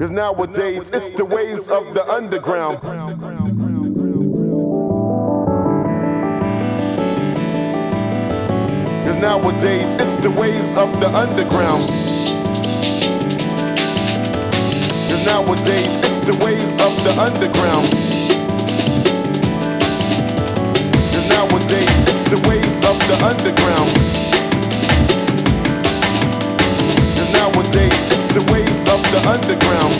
Cause nowadays it's the ways of the underground. Cause nowadays it's the ways of the underground. Cause nowadays it's the ways of the underground. Of the underground.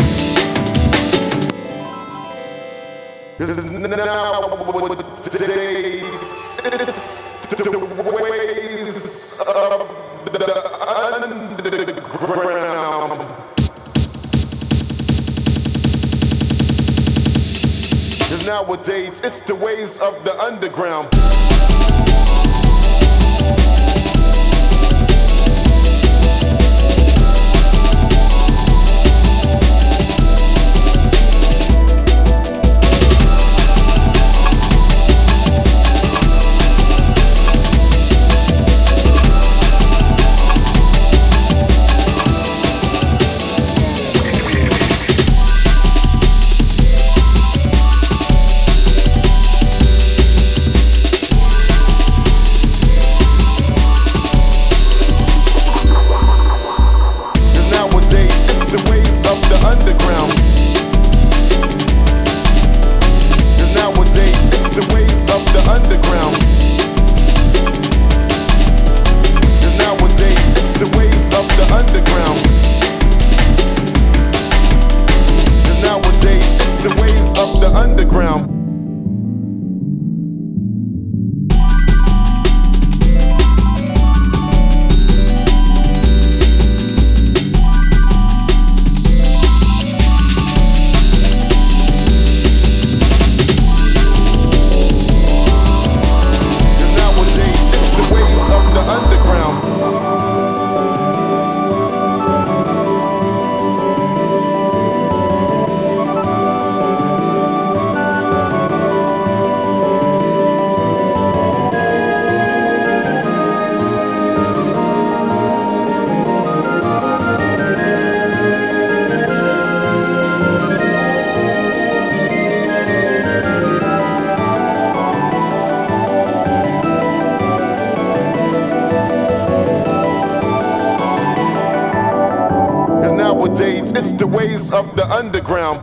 Nowadays it's the ways of the underground. The underground. nowadays. It's the ways of the underground.